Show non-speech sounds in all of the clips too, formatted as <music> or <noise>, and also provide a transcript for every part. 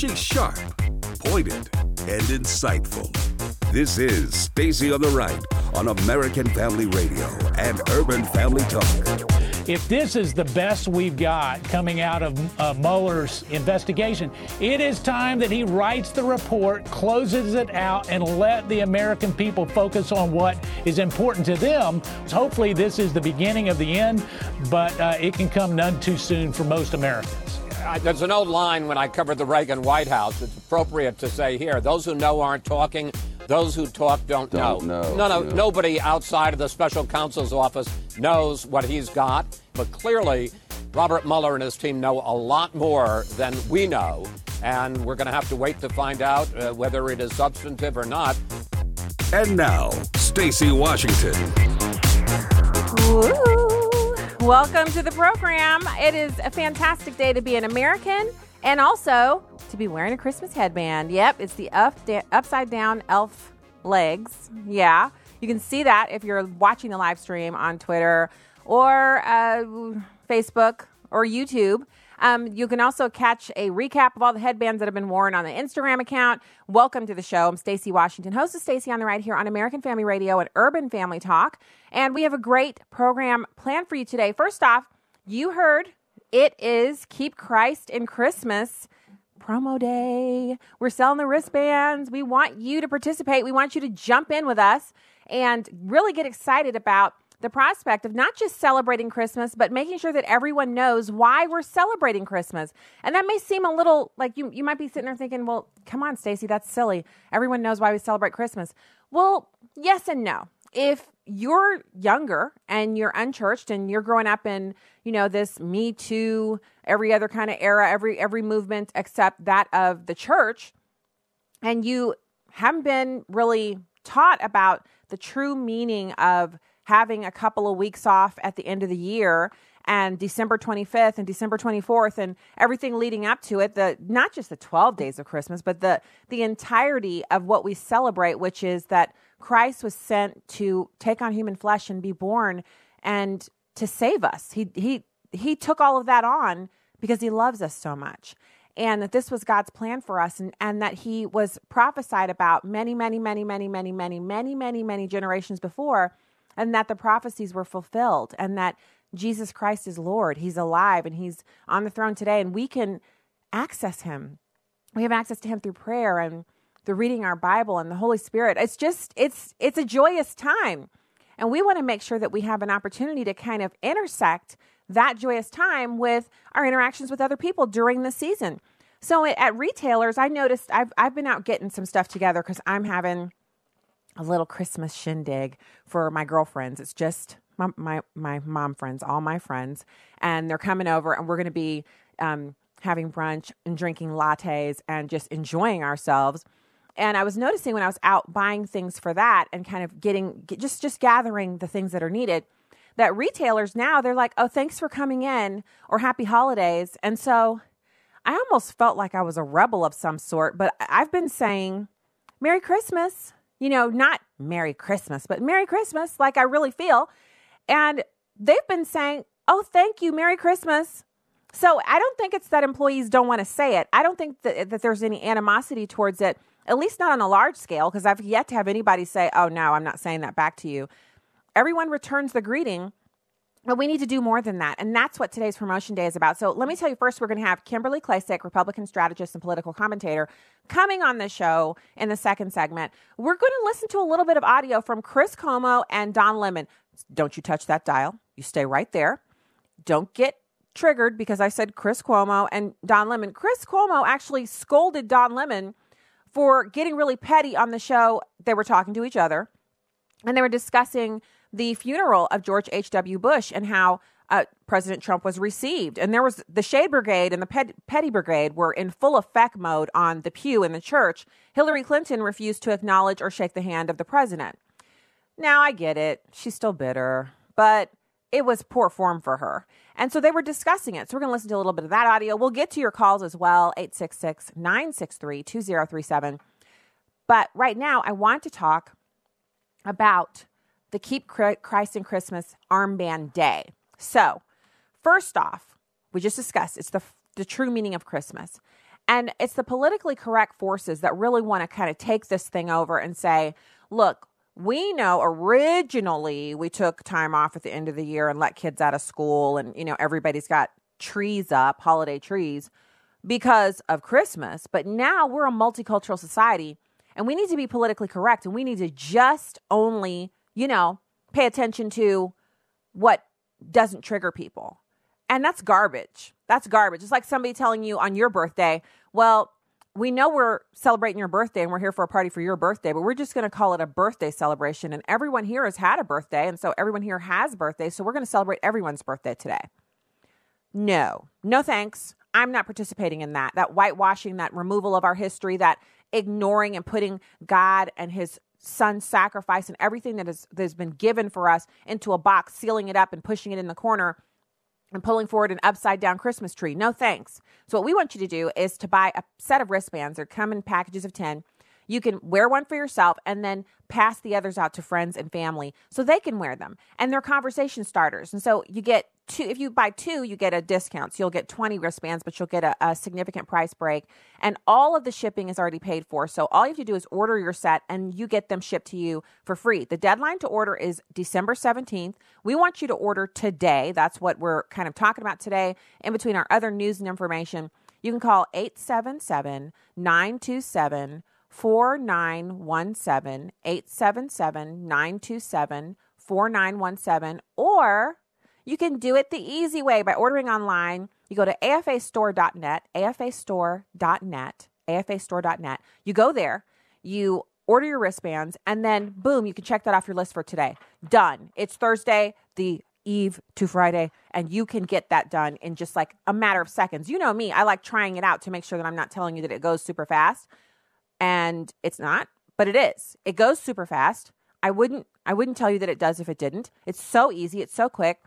She's sharp, pointed, and insightful. This is Stacy on the Right on American Family Radio and Urban Family Talk. If this is the best we've got coming out of uh, Mueller's investigation, it is time that he writes the report, closes it out, and let the American people focus on what is important to them. Hopefully, this is the beginning of the end, but uh, it can come none too soon for most Americans. There's an old line when I covered the Reagan White House. It's appropriate to say here those who know aren't talking. Those who talk don't, Don't know. know, No, no, yeah. nobody outside of the special counsel's office knows what he's got. But clearly, Robert Mueller and his team know a lot more than we know. And we're going to have to wait to find out uh, whether it is substantive or not. And now, Stacy Washington. Woo. Welcome to the program. It is a fantastic day to be an American and also to be wearing a Christmas headband. Yep, it's the up, da- upside down elf legs. Yeah, you can see that if you're watching the live stream on Twitter or uh, Facebook or YouTube. Um, you can also catch a recap of all the headbands that have been worn on the Instagram account. Welcome to the show. I'm Stacy Washington, host of Stacy on the Right here on American Family Radio and Urban Family Talk. And we have a great program planned for you today. First off, you heard it is Keep Christ in Christmas promo day. We're selling the wristbands. We want you to participate. We want you to jump in with us and really get excited about the prospect of not just celebrating Christmas, but making sure that everyone knows why we're celebrating Christmas. And that may seem a little like you, you might be sitting there thinking, well, come on, Stacy, that's silly. Everyone knows why we celebrate Christmas. Well, yes and no. If you're younger and you're unchurched and you're growing up in, you know, this Me Too, every other kind of era, every every movement except that of the church, and you haven't been really taught about the true meaning of having a couple of weeks off at the end of the year and December 25th and December 24th and everything leading up to it the not just the 12 days of Christmas but the the entirety of what we celebrate which is that Christ was sent to take on human flesh and be born and to save us. He he he took all of that on because he loves us so much and that this was God's plan for us and, and that he was prophesied about many, many, many, many, many, many, many, many, many generations before, and that the prophecies were fulfilled, and that Jesus Christ is Lord. He's alive and he's on the throne today, and we can access him. We have access to him through prayer and through reading our Bible and the Holy Spirit. It's just it's it's a joyous time. And we want to make sure that we have an opportunity to kind of intersect that joyous time with our interactions with other people during the season. So at- retailers, I noticed I've I've been out getting some stuff together because I'm having a little Christmas shindig for my girlfriends. It's just my my, my mom friends, all my friends, and they're coming over, and we're going to be um, having brunch and drinking lattes and just enjoying ourselves. And I was noticing when I was out buying things for that and kind of getting get- just just gathering the things that are needed that retailers now they're like, "Oh, thanks for coming in," or "Happy holidays," and so. I almost felt like I was a rebel of some sort, but I've been saying Merry Christmas. You know, not Merry Christmas, but Merry Christmas, like I really feel. And they've been saying, Oh, thank you, Merry Christmas. So I don't think it's that employees don't want to say it. I don't think that, that there's any animosity towards it, at least not on a large scale, because I've yet to have anybody say, Oh, no, I'm not saying that back to you. Everyone returns the greeting. But we need to do more than that. And that's what today's promotion day is about. So let me tell you first, we're going to have Kimberly Klacik, Republican strategist and political commentator, coming on the show in the second segment. We're going to listen to a little bit of audio from Chris Cuomo and Don Lemon. Don't you touch that dial. You stay right there. Don't get triggered because I said Chris Cuomo and Don Lemon. Chris Cuomo actually scolded Don Lemon for getting really petty on the show. They were talking to each other and they were discussing the funeral of George H.W. Bush and how uh, President Trump was received. And there was the Shade Brigade and the Pet- Petty Brigade were in full effect mode on the pew in the church. Hillary Clinton refused to acknowledge or shake the hand of the president. Now, I get it. She's still bitter, but it was poor form for her. And so they were discussing it. So we're going to listen to a little bit of that audio. We'll get to your calls as well 866 963 2037. But right now, I want to talk about the Keep Christ in Christmas Armband Day. So, first off, we just discussed it's the, the true meaning of Christmas. And it's the politically correct forces that really want to kind of take this thing over and say, look, we know originally we took time off at the end of the year and let kids out of school and you know everybody's got trees up, holiday trees because of Christmas, but now we're a multicultural society and we need to be politically correct and we need to just only, you know, pay attention to what doesn't trigger people. And that's garbage. That's garbage. It's like somebody telling you on your birthday, well, we know we're celebrating your birthday and we're here for a party for your birthday, but we're just going to call it a birthday celebration. And everyone here has had a birthday. And so everyone here has birthdays. So we're going to celebrate everyone's birthday today. No, no thanks. I'm not participating in that. That whitewashing, that removal of our history, that ignoring and putting God and his son's sacrifice and everything that, is, that has been given for us into a box, sealing it up and pushing it in the corner and pulling forward an upside down Christmas tree. No thanks. So, what we want you to do is to buy a set of wristbands. They come in packages of 10. You can wear one for yourself and then pass the others out to friends and family so they can wear them. And they're conversation starters. And so you get two, if you buy two, you get a discount. So you'll get 20 wristbands, but you'll get a, a significant price break. And all of the shipping is already paid for. So all you have to do is order your set and you get them shipped to you for free. The deadline to order is December 17th. We want you to order today. That's what we're kind of talking about today in between our other news and information. You can call 877 927 4917 877 927 4917 or you can do it the easy way by ordering online. You go to afastore.net, afastore.net, afastore.net. You go there, you order your wristbands, and then boom, you can check that off your list for today. Done. It's Thursday, the eve to Friday, and you can get that done in just like a matter of seconds. You know me, I like trying it out to make sure that I'm not telling you that it goes super fast and it's not, but it is. It goes super fast. I wouldn't I wouldn't tell you that it does if it didn't. It's so easy, it's so quick.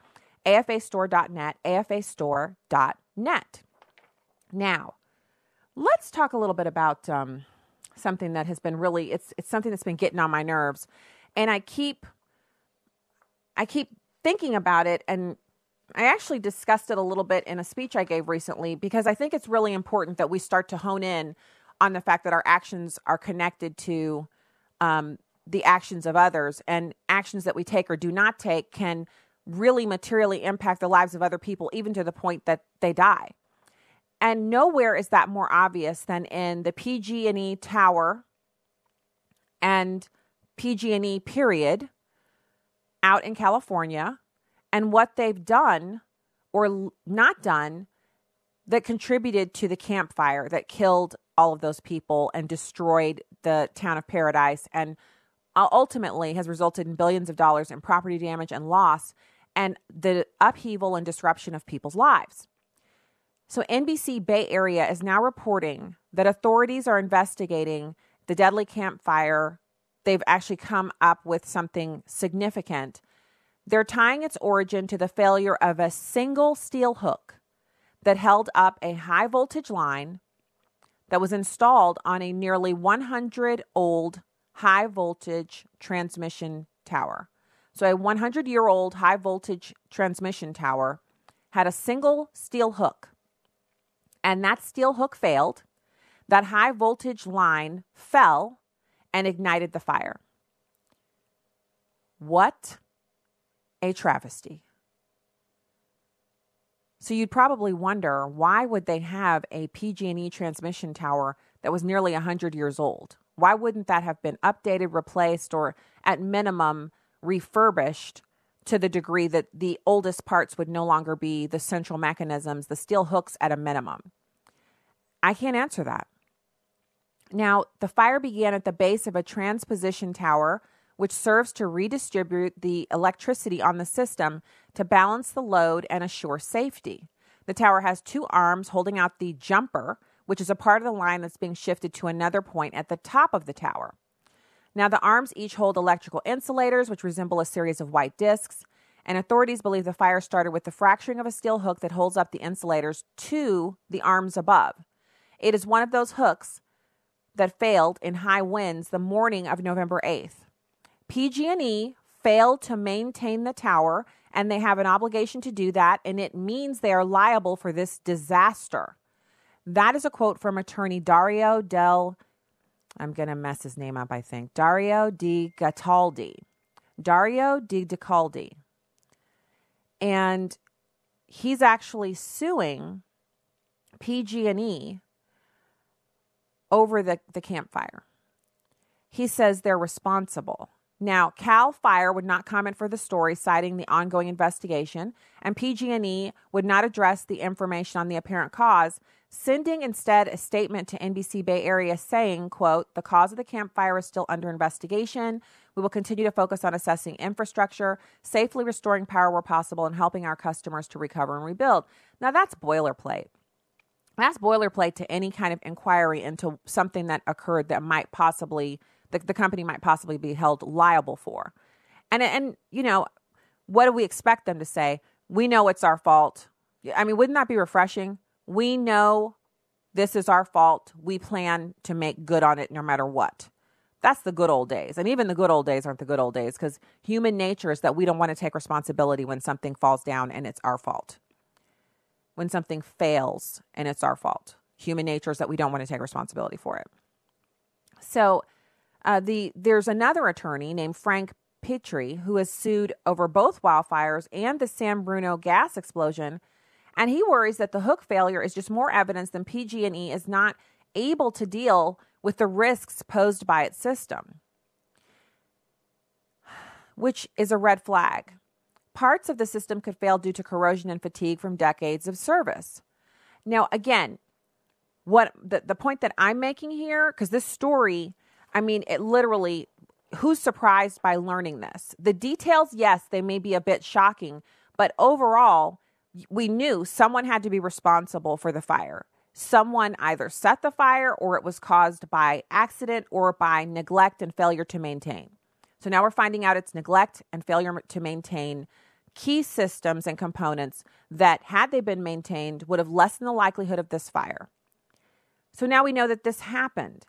afastore.net, afastore.net. Now, let's talk a little bit about um, something that has been really it's it's something that's been getting on my nerves, and I keep I keep thinking about it and I actually discussed it a little bit in a speech I gave recently because I think it's really important that we start to hone in on the fact that our actions are connected to um, the actions of others, and actions that we take or do not take can really materially impact the lives of other people, even to the point that they die. And nowhere is that more obvious than in the PG&E Tower and PG&E period out in California and what they've done or not done that contributed to the Camp Fire that killed all of those people and destroyed the town of Paradise and uh, ultimately has resulted in billions of dollars in property damage and loss and the upheaval and disruption of people's lives. So, NBC Bay Area is now reporting that authorities are investigating the deadly Camp Fire. They've actually come up with something significant. They're tying its origin to the failure of a single steel hook that held up a high voltage line that was installed on a nearly 100 old high voltage transmission tower. So, a 100 year old high voltage transmission tower had a single steel hook, and that steel hook failed. That high voltage line fell and ignited the fire. What a travesty. So you'd probably wonder why would they have a PG&E transmission tower that was nearly 100 years old? Why wouldn't that have been updated, replaced or at minimum refurbished to the degree that the oldest parts would no longer be the central mechanisms, the steel hooks at a minimum? I can't answer that. Now, the fire began at the base of a transposition tower which serves to redistribute the electricity on the system to balance the load and assure safety. The tower has two arms holding out the jumper, which is a part of the line that's being shifted to another point at the top of the tower. Now, the arms each hold electrical insulators, which resemble a series of white discs, and authorities believe the fire started with the fracturing of a steel hook that holds up the insulators to the arms above. It is one of those hooks that failed in high winds the morning of November 8th. PG&E failed to maintain the tower and they have an obligation to do that and it means they are liable for this disaster. That is a quote from attorney Dario del, I'm going to mess his name up, I think, Dario Di Cataldi. Dario Di Cataldi. And he's actually suing PG&E over the, the Camp Fire. He says they're responsible. Now, Cal Fire would not comment for the story, citing the ongoing investigation, and PG&E would not address the information on the apparent cause, sending instead a statement to NBC Bay Area saying, quote, "The cause of the Camp Fire is still under investigation. We will continue to focus on assessing infrastructure, safely restoring power where possible, and helping our customers to recover and rebuild." Now, that's boilerplate. That's boilerplate to any kind of inquiry into something that occurred that might possibly the, the company might possibly be held liable for. And and you know, what do we expect them to say? We know it's our fault. I mean, wouldn't that be refreshing? We know this is our fault. We plan to make good on it no matter what. That's the good old days. And even the good old days aren't the good old days because human nature is that we don't want to take responsibility when something falls down and it's our fault. When something fails and it's our fault. Human nature is that we don't want to take responsibility for it. So, uh, the there's another attorney named Frank Pitre who has sued over both wildfires and the San Bruno gas explosion, and he worries that the hook failure is just more evidence than PG&E is not able to deal with the risks posed by its system, which is a red flag. Parts of the system could fail due to corrosion and fatigue from decades of service. Now, again, what the, the point that I'm making here, because this story I mean, it literally, who's surprised by learning this? The details, yes, they may be a bit shocking, but overall, we knew someone had to be responsible for the fire. Someone either set the fire or it was caused by accident or by neglect and failure to maintain. So now we're finding out it's neglect and failure to maintain key systems and components that, had they been maintained, would have lessened the likelihood of this fire. So now we know that this happened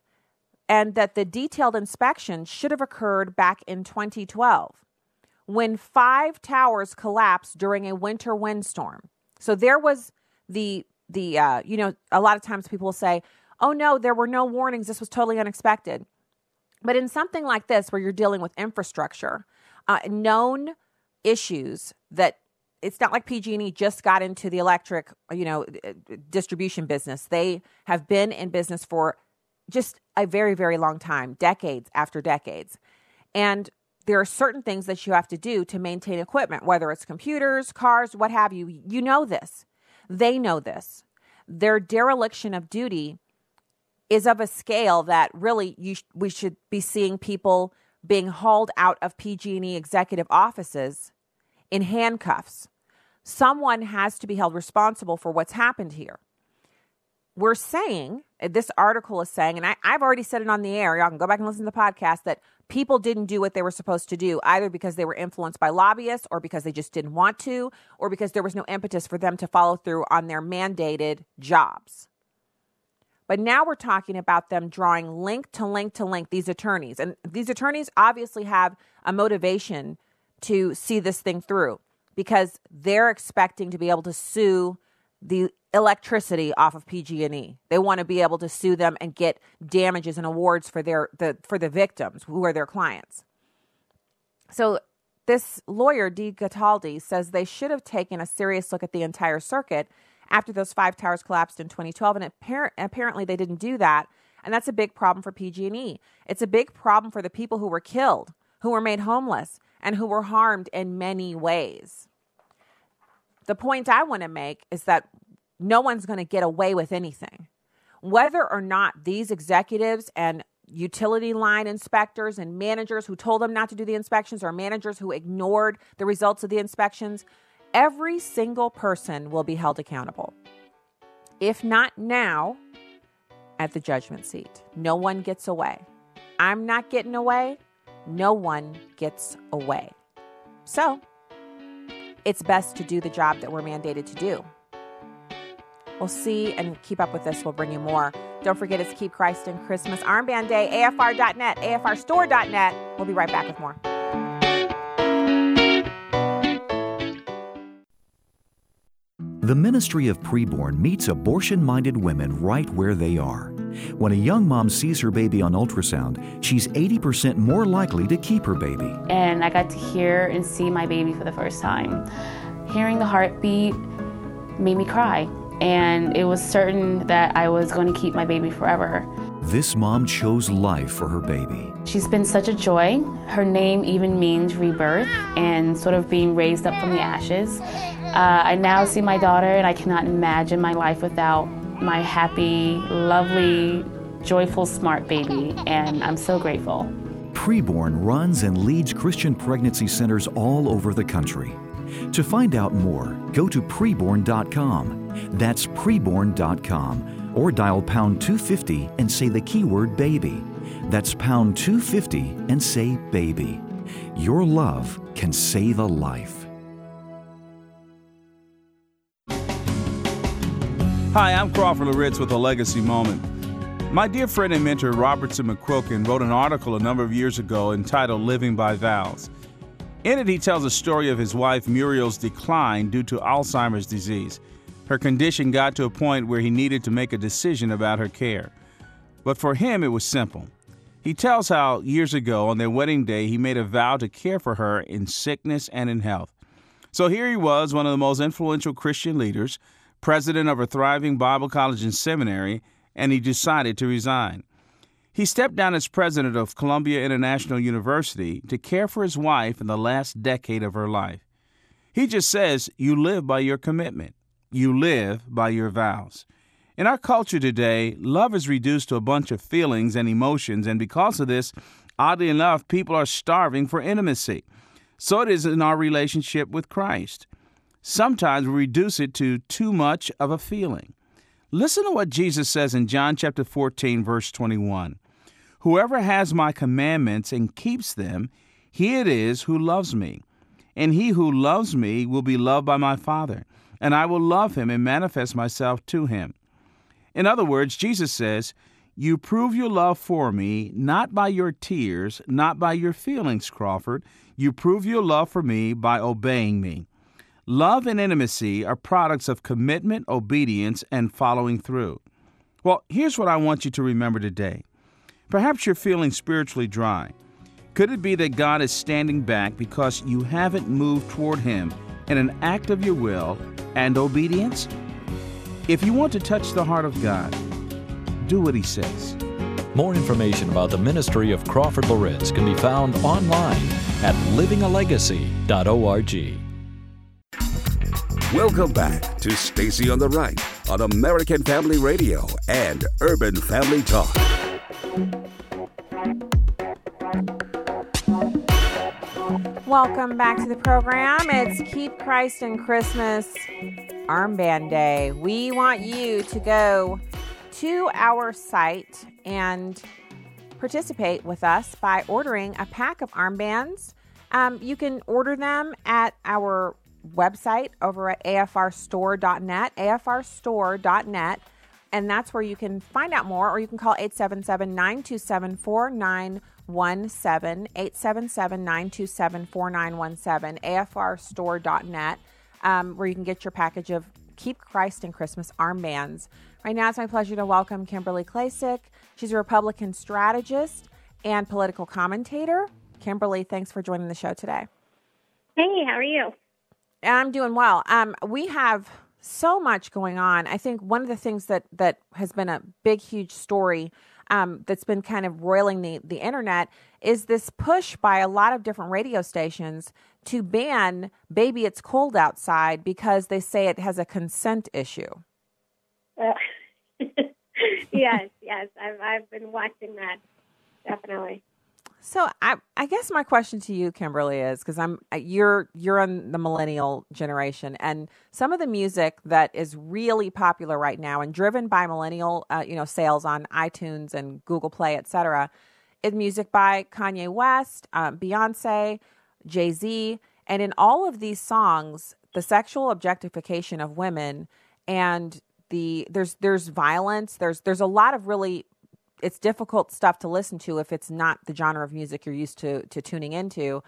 and that the detailed inspection should have occurred back in 2012 when five towers collapsed during a winter windstorm. So there was the the uh, you know a lot of times people will say, "Oh no, there were no warnings. This was totally unexpected." But in something like this, where you're dealing with infrastructure, uh, known issues that it's not like PG&E just got into the electric, you know, distribution business. They have been in business for just a very, very long time, decades after decades. And there are certain things that you have to do to maintain equipment, whether it's computers, cars, what have you. You know this. They know this. Their dereliction of duty is of a scale that really you sh- we should be seeing people being hauled out of PG&E executive offices in handcuffs. Someone has to be held responsible for what's happened here we're saying, uh, this article is saying, and I, have already said it on the air, y'all can go back and listen to the podcast, that people didn't do what they were supposed to do, either because they were influenced by lobbyists or because they just didn't want to, or because there was no impetus for them to follow through on their mandated jobs. But now we're talking about them drawing link to link to link, these attorneys. And these attorneys obviously have a motivation to see this thing through because they're expecting to be able to sue the electricity off of PG&E. They want to be able to sue them and get damages and awards for their the for the victims who are their clients. So this lawyer D Cataldi says they should have taken a serious look at the entire circuit after those five towers collapsed in 2012 and appar- apparently they didn't do that and that's a big problem for PG&E. It's a big problem for the people who were killed, who were made homeless and who were harmed in many ways. The point I want to make is that no one's going to get away with anything. Whether or not these executives and utility line inspectors and managers who told them not to do the inspections or managers who ignored the results of the inspections, every single person will be held accountable. If not now, at the judgment seat. No one gets away. I'm not getting away. No one gets away. So, it's best to do the job that we're mandated to do. We'll see and keep up with this. We'll bring you more. Don't forget it's Keep Christ in Christmas Armband Day, AFR.net, AFRstore.net. We'll be right back with more. The Ministry of Preborn meets abortion minded women right where they are. When a young mom sees her baby on ultrasound, she's 80% more likely to keep her baby. And I got to hear and see my baby for the first time. Hearing the heartbeat made me cry, and it was certain that I was going to keep my baby forever. This mom chose life for her baby. She's been such a joy. Her name even means rebirth and sort of being raised up from the ashes. Uh, I now see my daughter, and I cannot imagine my life without my happy, lovely, joyful, smart baby, and I'm so grateful. Preborn runs and leads Christian pregnancy centers all over the country. To find out more, go to preborn.com. That's preborn.com. Or dial pound 250 and say the keyword baby. That's pound 250 and say baby. Your love can save a life. Hi, I'm Crawford Loritts with a legacy moment. My dear friend and mentor Robertson McQuilkin wrote an article a number of years ago entitled Living by Vows. In it, he tells a story of his wife Muriel's decline due to Alzheimer's disease. Her condition got to a point where he needed to make a decision about her care. But for him, it was simple. He tells how years ago on their wedding day, he made a vow to care for her in sickness and in health. So here he was, one of the most influential Christian leaders president of a thriving Bible college and seminary, and he decided to resign. He stepped down as president of Columbia International University to care for his wife in the last decade of her life. He just says, You live by your commitment, you live by your vows. In our culture today, love is reduced to a bunch of feelings and emotions, and because of this, oddly enough, people are starving for intimacy. So it is in our relationship with Christ. Sometimes we reduce it to too much of a feeling. Listen to what Jesus says in John chapter 14 verse 21. Whoever has my commandments and keeps them, he it is who loves me. And he who loves me will be loved by my Father, and I will love him and manifest myself to him. In other words, Jesus says, You prove your love for me not by your tears, not by your feelings, Crawford. You prove your love for me by obeying me. Love and intimacy are products of commitment, obedience, and following through. Well, here's what I want you to remember today. Perhaps you're feeling spiritually dry. Could it be that God is standing back because you haven't moved toward Him in an act of your will and obedience? If you want to touch the heart of God, do what He says. More information about the ministry of Crawford Loritts can be found online at livingalegacy.org. Welcome back to Stacy on the Right on American Family Radio and Urban Family Talk. Welcome back to the program. It's Keep Christ in Christmas Armband Day. We want you to go to our site and participate with us by ordering a pack of armbands. Um, you can order them at our website over at afrstore.net, afrstore.net, and that's where you can find out more, or you can call 877 927 4917, 877 927 4917, afrstore.net, um, where you can get your package of Keep Christ in Christmas armbands. Right now, it's my pleasure to welcome Kimberly Klacik. She's a Republican strategist and political commentator. Kimberly, thanks for joining the show today. Hey, how are you? I'm doing well. Um, we have so much going on. I think one of the things that that has been a big, huge story um, that's been kind of roiling the the internet is this push by a lot of different radio stations to ban "Baby It's Cold Outside" because they say it has a consent issue. Uh, <laughs> yes, yes, I've I've been watching that definitely. So I I guess my question to you, Kimberly, is because I'm you're you're on the millennial generation, and some of the music that is really popular right now and driven by millennial, uh, you know, sales on iTunes and Google Play, etc., is music by Kanye West, um, Beyonce, Jay Z, and in all of these songs, the sexual objectification of women and the there's there's violence, there's there's a lot of really it's difficult stuff to listen to if it's not the genre of music you're used to to tuning into.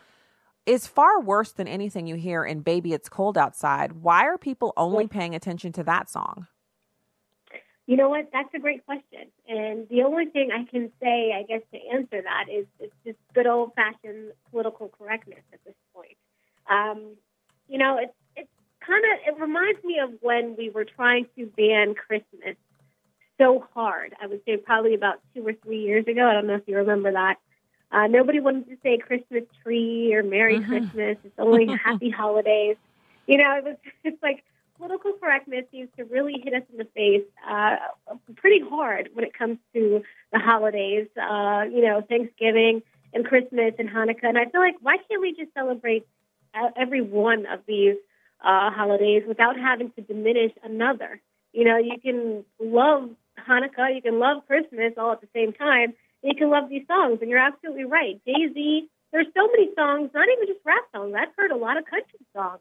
is far worse than anything you hear in Baby It's Cold Outside. Why are people only paying attention to that song? You know what? That's a great question. And the only thing I can say, I guess, to answer that is it's just good old fashioned political correctness at this point. Um, you know, it's it's kind of it reminds me of when we were trying to ban Christmas so hard. I would say probably about two or three years ago. I don't know if you remember that. Uh, nobody wanted to say Christmas tree or Merry Mhm. Christmas. It's only <laughs> Happy Holidays. You know, it was <laughs> it's like political correctness seems to really hit us in the face uh, pretty hard when it comes to the holidays. Uh, you know, Thanksgiving and Christmas and Hanukkah. And I feel like why can't we just celebrate uh, every one of these uh, holidays without having to diminish another? You know, you can love Hanukkah, you can love Christmas all at the same time. You can love these songs, and you're absolutely right. Stacy, there's so many songs, not even just rap songs. I've heard a lot of country songs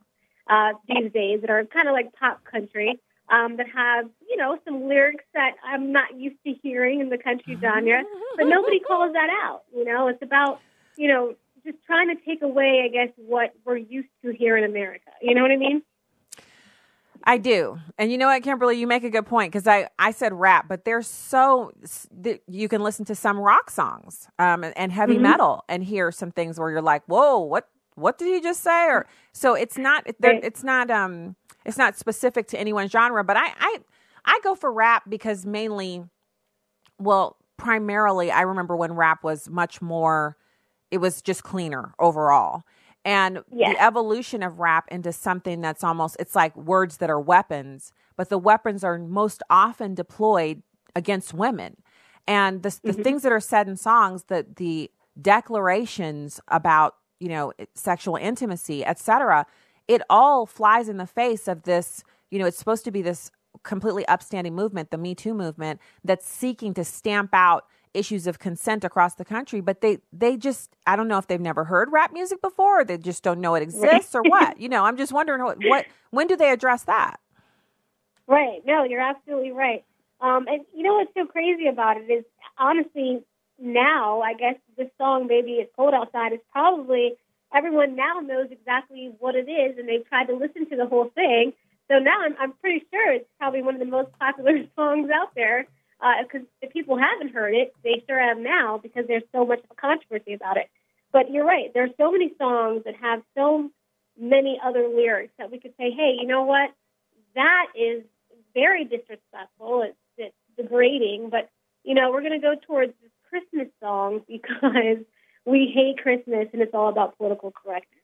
uh, these days that are kind of like pop country um, that have, you know, some lyrics that I'm not used to hearing in the country genre, but nobody calls that out. You know, it's about, you know, just trying to take away, I guess, what we're used to here in America. You know what I mean? I do. And you know what, Kimberly, you make a good point because I, I said rap, but there's so you can listen to some rock songs um, and, and heavy Mhm. metal and hear some things where you're like, whoa, what what did he just say? Or so it's not Right. it's not um it's not specific to any one genre, but I I I go for rap because mainly, well, primarily I remember when rap was much more, it was just cleaner overall. And Yes. the evolution of rap into something that's almost, it's like words that are weapons, but the weapons are most often deployed against women. And the, the mm-hmm. things that are said in songs, that the declarations about, you know, sexual intimacy, et cetera, it all flies in the face of this, you know, it's supposed to be this completely upstanding movement, the Me Too movement, that's seeking to stamp out issues of consent across the country. But they they just I don't know if they've never heard rap music before, or they just don't know it exists, or what. You know, I'm just wondering what, what <laughs> when do they address that? Right. No, you're absolutely right. Um, and you know what's so crazy about it is honestly now I guess this song Baby It's Cold Outside" is probably everyone now knows exactly what it is, and they've tried to listen to the whole thing. So now I'm, I'm pretty sure it's probably one of the most popular <laughs> songs out there. Uh, because if people haven't heard it, they sure have now because there's so much of a controversy about it. But you're right. There's so many songs that have so many other lyrics that we could say, hey, you know what? That is very disrespectful. It's, it's degrading. But, you know, we're going to go towards this Christmas song <laughs> because we hate Christmas and it's all about political correctness.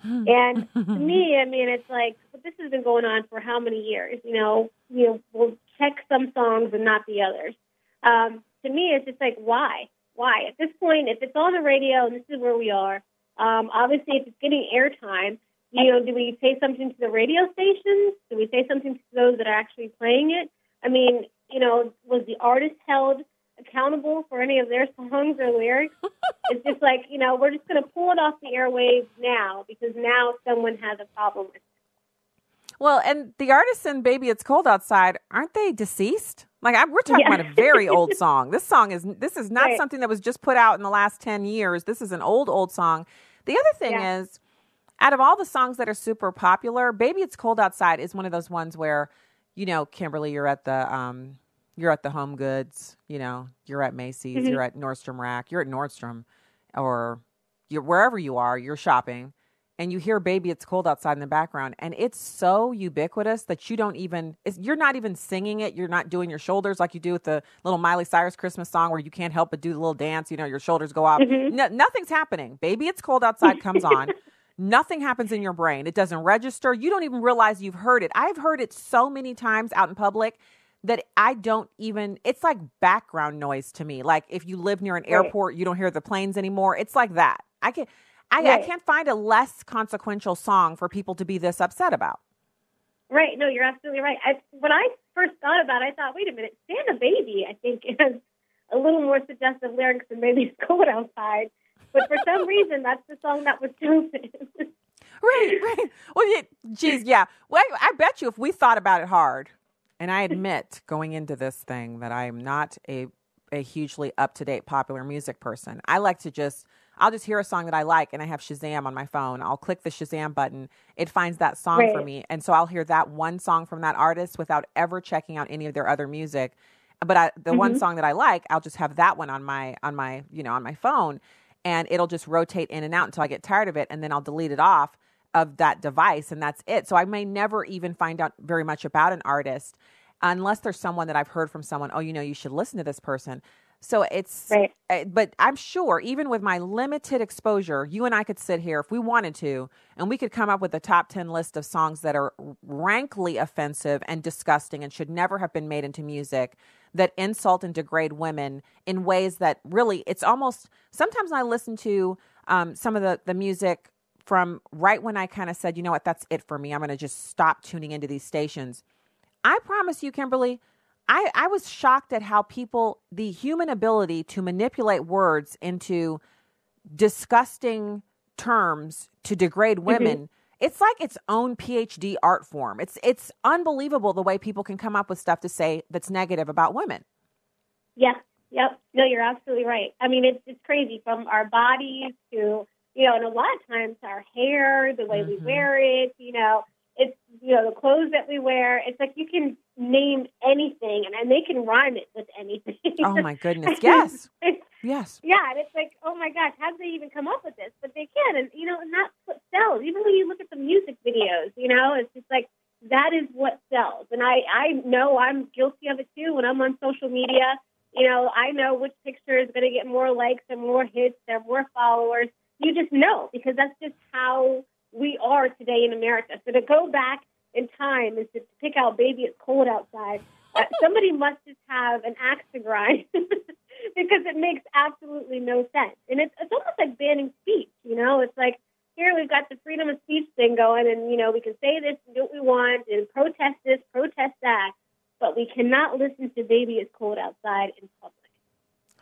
Hmm. And to <laughs> me, I mean, it's like this has been going on for how many years? You know, you know, we'll check some songs and not the others. Um, to me, it's just like why, why? At this point, if it's on the radio and this is where we are, um, obviously, if it's getting airtime, you know, do we say something to the radio stations? Do we say something to those that are actually playing it? I mean, you know, was the artist held accountable for any of their <laughs> songs or lyrics? it's just like, you know, we're just going to pull it off the airwaves now because now someone has a problem with it. Well, and the artists in "Baby It's Cold Outside" aren't they deceased? Like I, we're talking Yeah. about a very old <laughs> song. This song is this is not Right. something that was just put out in the last ten years. This is an old old song. The other thing Yeah. is, out of all the songs that are super popular, "Baby It's Cold Outside" is one of those ones where, you know, Kimberly, you're at the um, you're at the Home Goods, you know, you're at Macy's, Mhm. you're at Nordstrom Rack, you're at Nordstrom, or you're wherever you are, you're shopping and you hear baby it's cold outside in the background and it's so ubiquitous that you don't even it's, you're not even singing it you're not doing your shoulders like you do with the little miley cyrus christmas song where you can't help but do the little dance you know your shoulders go up Mhm. no, nothing's happening baby it's cold outside comes on <laughs> nothing happens in your brain it doesn't register you don't even realize you've heard it i've heard it so many times out in public that I don't even it's like background noise to me. Like if you live near an airport, you don't hear the planes anymore. It's like that. I can I, I can't find a less consequential song for people to be this upset about. Right. No, you're absolutely right. I, when I first thought about it, I thought, wait a minute, Santa Baby, I think, <laughs> has a little more suggestive lyrics than Baby It's Cold Outside. But for some reason, that's the song that was chosen. <laughs> Right, right. Well, yeah, geez, yeah. Well, I, I bet you if we thought about it hard, and I admit going into this thing that I am not a a hugely up to date popular music person. I like to just I'll just hear a song that I like and I have Shazam on my phone. I'll click the Shazam button. It finds that song Right. for me. And so I'll hear that one song from that artist without ever checking out any of their other music. But I, the one Mhm. song that I like, I'll just have that one on my on my, you know, on my phone and it'll just rotate in and out until I get tired of it and then I'll delete it off of that device and that's it. So I may never even find out very much about an artist unless there's someone that I've heard from someone, oh, you know, you should listen to this person. So it's, Right. uh, but I'm sure even with my limited exposure, you and I could sit here if we wanted to, and we could come up with a top 10 list of songs that are rankly offensive and disgusting and should never have been made into music that insult and degrade women in ways that really, it's almost, sometimes I listen to um, some of the, the music from right when I kind of said, you know what, that's it for me. I'm going to just stop tuning into these stations. I promise you, Kimberly, I, I was shocked at how people, the human ability to manipulate words into disgusting terms to degrade mm-hmm. women. It's like its own PhD art form. It's it's unbelievable the way people can come up with stuff to say that's negative about women. Yeah. Yep. No, you're absolutely right. I mean, it's it's crazy from our bodies to you know, and a lot of times our hair, the way we mm-hmm. wear it, you know, it's you know the clothes that we wear. It's like you can name anything, and, and they can rhyme it with anything. Oh my <laughs> goodness. Yes. Yes. Yeah, and it's like, oh my gosh, how did they even come up with this? But they can, and you know, and that's what sells. Even when you look at the music videos, you know, it's just like that is what sells. And I, I know I'm guilty of it too. When I'm on social media, you know, I know which picture is going to get more likes and more hits and more followers. You just know because that's just how we are today in America. So to go back in time and to pick out "Baby It's Cold Outside," uh, <laughs> somebody must just have an axe to grind. <laughs> because it makes absolutely no sense. And it's it's almost like banning speech, you know? It's like here we've got the freedom of speech thing going and you know, we can say this and do what we want and protest this, protest that, but we cannot listen to baby it's cold outside in public.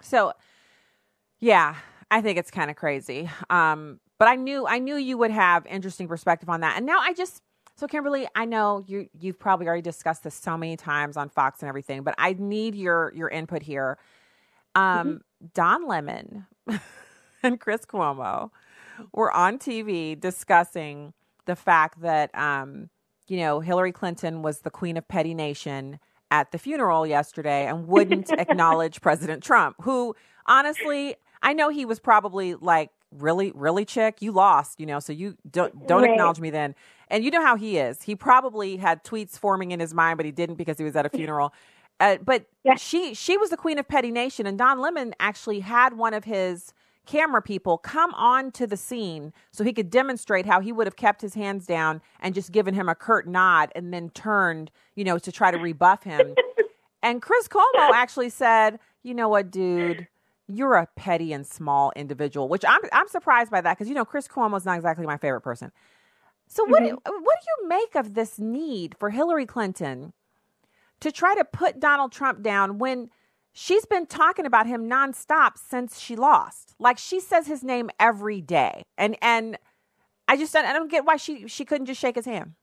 So, yeah, I think it's kind of crazy. Um, but I knew I knew you would have interesting perspective on that. And now I just so Kimberly, I know you you've probably already discussed this so many times on Fox and everything, but I need your your input here. Um, Don Lemon <laughs> and Chris Cuomo were on TV discussing the fact that um, you know Hillary Clinton was the queen of petty nation at the funeral yesterday and wouldn't <laughs> acknowledge President Trump, who honestly, I know he was probably like, really, really, chick, you lost, you know, so you don't don't Right. acknowledge me then. And you know how he is. He probably had tweets forming in his mind, but he didn't because he was at a <laughs> funeral. Uh, but she she was the queen of petty nation, and Don Lemon actually had one of his camera people come on to the scene so he could demonstrate how he would have kept his hands down and just given him a curt nod and then turned, you know, to try to rebuff him. <laughs> and Chris Cuomo actually said, "You know what, dude." You're a petty and small individual, which I'm I'm surprised by that because you know Chris Cuomo's not exactly my favorite person. So what mm-hmm. do, what do you make of this need for Hillary Clinton to try to put Donald Trump down when she's been talking about him nonstop since she lost? Like she says his name every day, and and I just don't, I don't get why she she couldn't just shake his hand.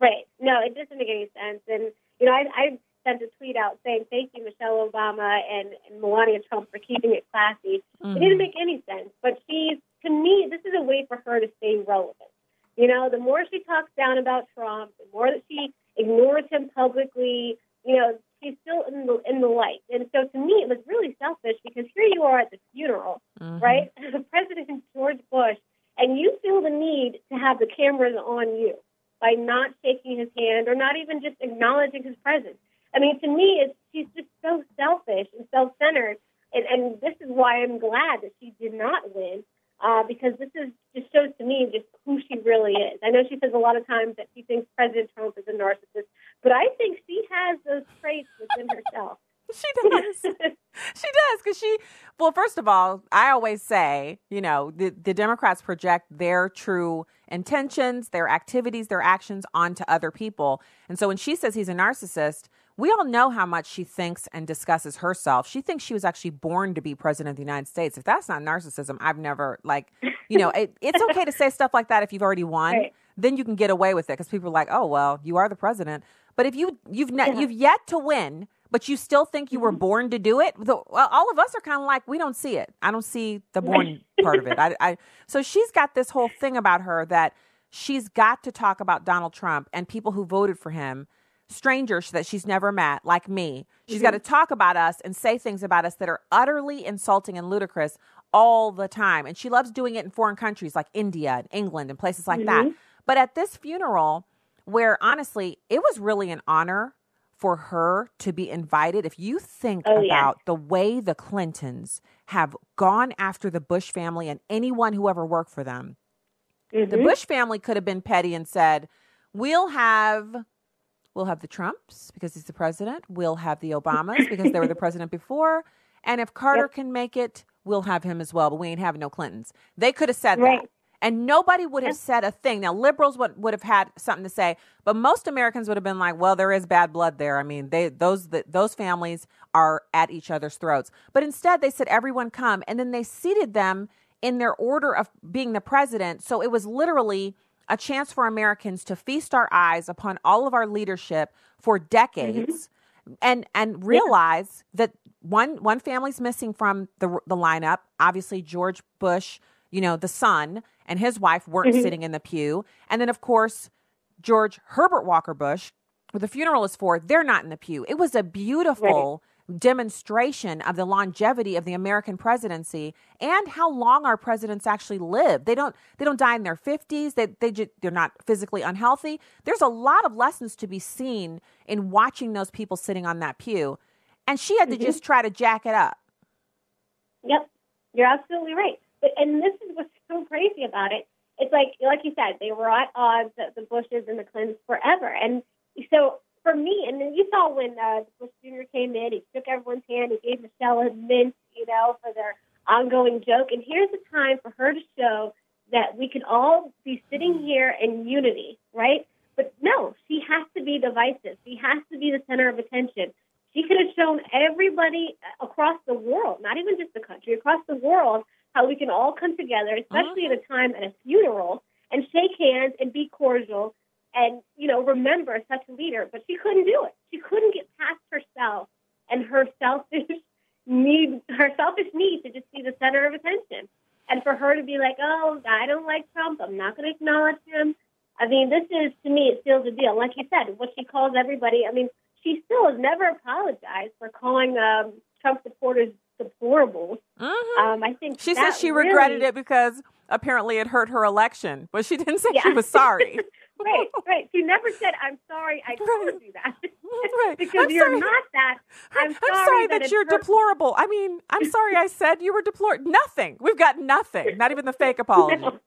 Right. No, it doesn't make any sense. And, you know, I, I sent a tweet out saying, thank you, Michelle Obama and, and Melania Trump for keeping it classy. It didn't mm-hmm. make any sense. But she's, to me, this is a way for her to stay relevant. You know, the more she talks down about Trump, the more that she ignores him publicly, you know, she's still in the in the light. And so to me, it was really selfish because here you are at the funeral, mm-hmm. right? <laughs> President George Bush, and you feel the need to have the cameras on you by not shaking his hand or not even just acknowledging his presence. I mean, to me, it's she's just so selfish and self-centered, and, and this is why I'm glad that she did not win, uh, because this is just shows to me just who she really is. I know she says a lot of times that she thinks President Trump is a narcissist, but I think she has those traits within herself. <laughs> She does. <laughs> she does because she. Well, first of all, I always say, you know, the the Democrats project their true intentions, their activities, their actions onto other people, and so when she says he's a narcissist. We all know how much she thinks and discusses herself. She thinks she was actually born to be president of the United States. If that's not narcissism, I've never like, you know, it, it's okay to say stuff like that if you've already won. Right. Then you can get away with it because people are like, "Oh well, you are the president." But if you you've ne- you've yet to win, but you still think you were Mm-hmm. born to do it. The, well, all of us are kind of like, we don't see it. I don't see the born <laughs> part of it. I, I, so she's got this whole thing about her that she's got to talk about Donald Trump and people who voted for him, strangers that she's never met, like me. She's got to talk about us and say things about us that are utterly insulting and ludicrous all the time. And she loves doing it in foreign countries like India and England and places like that. But at this funeral, where honestly, it was really an honor for her to be invited. If you think Oh, yeah. about the way the Clintons have gone after the Bush family and anyone who ever worked for them, Mm-hmm. the Bush family could have been petty and said, "We'll have we'll have the Trumps because he's the president. We'll have the Obamas because they were the <laughs> president before, and if Carter can make it, we'll have him as well, but we ain't having no Clintons." They could have said Right. that. And nobody would have said a thing. Now, liberals would, would have had something to say, but most Americans would have been like, "Well, there is bad blood there. I mean, they those the, those families are at each other's throats." But instead, they said, "Everyone come," and then they seated them in their order of being the president. So it was literally a chance for Americans to feast our eyes upon all of our leadership for mm-hmm. decades and and realize that one one family's missing from the the lineup. Obviously, George Bush, you know, the son and his wife weren't mm-hmm. sitting in the pew, and then of course George Herbert Walker Bush, who the funeral is for, they're not in the pew. It was a beautiful demonstration of the longevity of the American presidency and how long our presidents actually live. They don't they don't die in their 50s. They they ju- they're not physically unhealthy. There's a lot of lessons to be seen in watching those people sitting on that pew. And she had to mm-hmm. just try to jack it up. Yep, you're absolutely right. But and this is what's so crazy about it. It's like like you said, they were at odds, the, the Bushes and the Clintons forever. And so for me, and then you saw when uh, Bush Jr. came in, he shook everyone's hand, he gave Michelle a mint, you know, for their ongoing joke. And here's the time for her to show that we can all be sitting here in unity, right? But no, she has to be divisive. She has to be the center of attention. She could have shown everybody across the world, not even just the country, across the world, how we can all come together, especially at a time at a funeral, and shake hands and be cordial and, you know, remember such a leader. But she couldn't do it. She couldn't get past herself and her selfish <laughs> need, her selfish need to just be the center of attention. And for her to be like, oh, I don't like Trump. I'm not going to acknowledge him. I mean, this is, to me, it seals the deal. Like you said, what she calls everybody, I mean, she still has never apologized for calling um, Trump supporters deplorable. Um, I think She said she regretted really- it because apparently it hurt her election, but she didn't say she was sorry. <laughs> right, right. She never said, "I'm sorry, I told you that." <laughs> Right. <laughs> because I'm you're sorry. not that. I'm sorry, I'm sorry that, it you're hurt- deplorable. I mean, I'm <laughs> sorry I said you were deplorable. Nothing. We've got nothing. Not even the fake apology. No.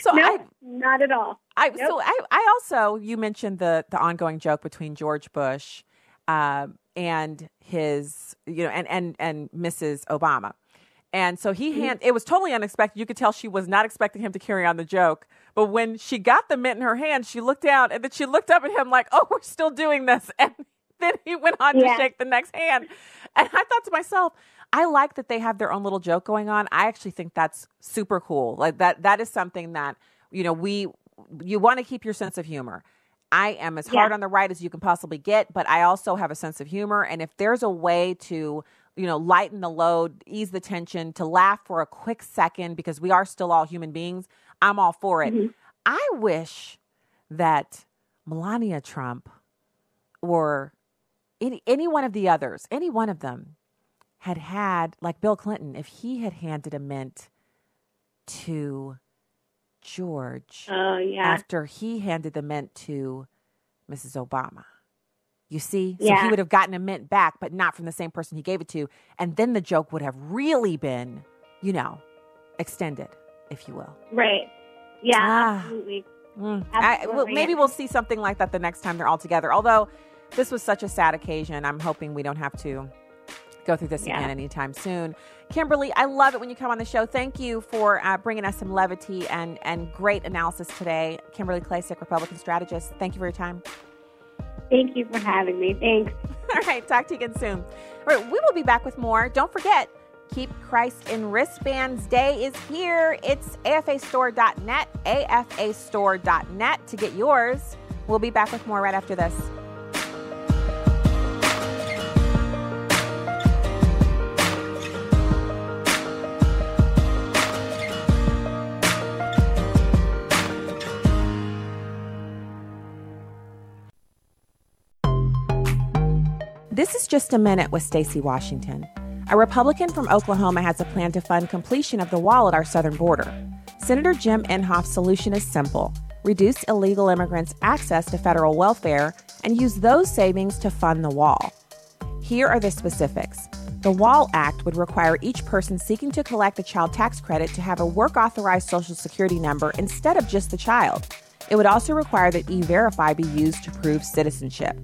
So no, I, not at all. I Nope. so I, I also you mentioned the the ongoing joke between George Bush um, and his you know and and and Mrs. Obama. And so he hand it was totally unexpected. You could tell she was not expecting him to carry on the joke. But when she got the mint in her hand, she looked down and then she looked up at him like, "Oh, we're still doing this." <laughs> And then he went on Yeah. to shake the next hand. And I thought to myself, I like that they have their own little joke going on. I actually think that's super cool. Like that that is something that, you know, we you want to keep your sense of humor. I am as hard Yeah. on the right as you can possibly get, but I also have a sense of humor and if there's a way to, you know, lighten the load, ease the tension, to laugh for a quick second because we are still all human beings, I'm all for it. Mm-hmm. I wish that Melania Trump or any any one of the others, any one of them had had like Bill Clinton, if he had handed a mint to George Oh yeah, after he handed the mint to Mrs. Obama. You see? So he would have gotten a mint back, but not from the same person he gave it to. And then the joke would have really been, you know, extended, if you will. right. Yeah, Ah. absolutely. Mm. I, well, maybe we'll see something like that the next time they're all together. Although this was such a sad occasion, I'm hoping we don't have to go through this Yeah. again anytime soon. Kimberly, I love it when you come on the show. Thank you for uh, bringing us some levity and, and great analysis today. Kimberly Klacik, Republican strategist. Thank you for your time. Thank you for having me. Thanks. <laughs> All right, talk to you again soon. All right, we will be back with more. Don't forget, Keep Christ in Wristbands Day is here. It's afastore.net, afastore.net to get yours. We'll be back with more right after this. This is just a minute with Stacy Washington. A Republican from Oklahoma has a plan to fund completion of the wall at our southern border. Senator Jim Inhofe's solution is simple reduce illegal immigrants' access to federal welfare and use those savings to fund the wall. Here are the specifics. The WALL Act would require each person seeking to collect a child tax credit to have a work authorized Social Security number instead of just the child. It would also require that e Verify be used to prove citizenship.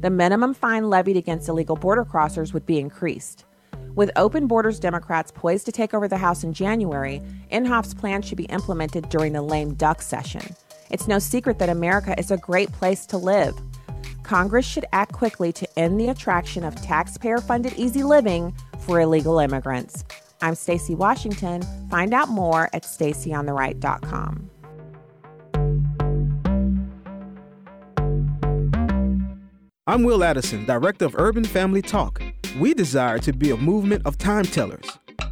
The minimum fine levied against illegal border crossers would be increased. With open borders Democrats poised to take over the House in January, Inhofe's plan should be implemented during the lame duck session. It's no secret that America is a great place to live. Congress should act quickly to end the attraction of taxpayer funded easy living for illegal immigrants. I'm Stacy Washington. Find out more at stacyontheright.com. I'm Will Addison, Director of Urban Family Talk. We desire to be a movement of time tellers.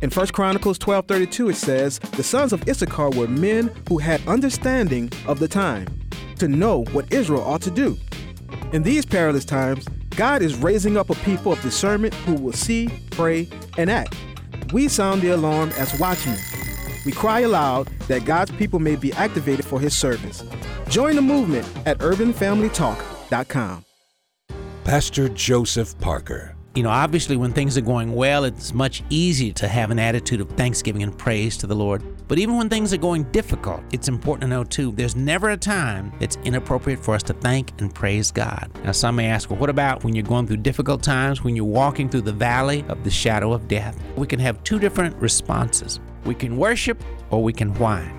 In 1 Chronicles 12:32 it says, "The sons of Issachar were men who had understanding of the time, to know what Israel ought to do." In these perilous times, God is raising up a people of discernment who will see, pray, and act. We sound the alarm as watchmen. We cry aloud that God's people may be activated for his service. Join the movement at urbanfamilytalk.com. Pastor Joseph Parker. You know, obviously, when things are going well, it's much easier to have an attitude of thanksgiving and praise to the Lord. But even when things are going difficult, it's important to know too, there's never a time it's inappropriate for us to thank and praise God. Now, some may ask, well, what about when you're going through difficult times, when you're walking through the valley of the shadow of death? We can have two different responses. We can worship or we can whine.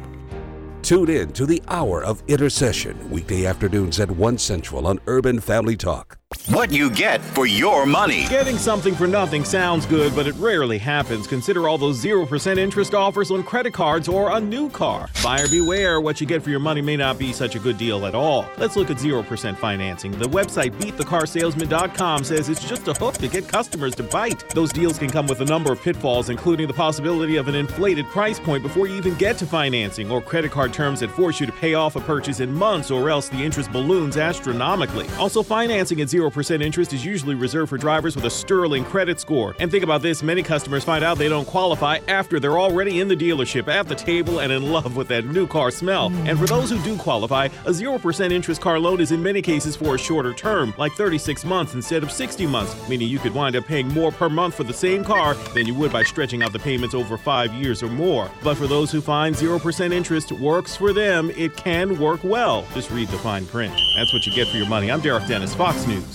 Tune in to the Hour of Intercession, weekday afternoons at 1 Central on Urban Family Talk. What you get for your money. Getting something for nothing sounds good, but it rarely happens. Consider all those 0% interest offers on credit cards or a new car. Buyer beware, what you get for your money may not be such a good deal at all. Let's look at 0% financing. The website beatthecarsalesman.com says it's just a hook to get customers to bite. Those deals can come with a number of pitfalls, including the possibility of an inflated price point before you even get to financing, or credit card terms that force you to pay off a purchase in months, or else the interest balloons astronomically. Also, financing at 0% 0% interest is usually reserved for drivers with a sterling credit score. And think about this many customers find out they don't qualify after they're already in the dealership, at the table, and in love with that new car smell. Mm. And for those who do qualify, a 0% interest car loan is in many cases for a shorter term, like 36 months instead of 60 months, meaning you could wind up paying more per month for the same car than you would by stretching out the payments over five years or more. But for those who find 0% interest works for them, it can work well. Just read the fine print. That's what you get for your money. I'm Derek Dennis, Fox News.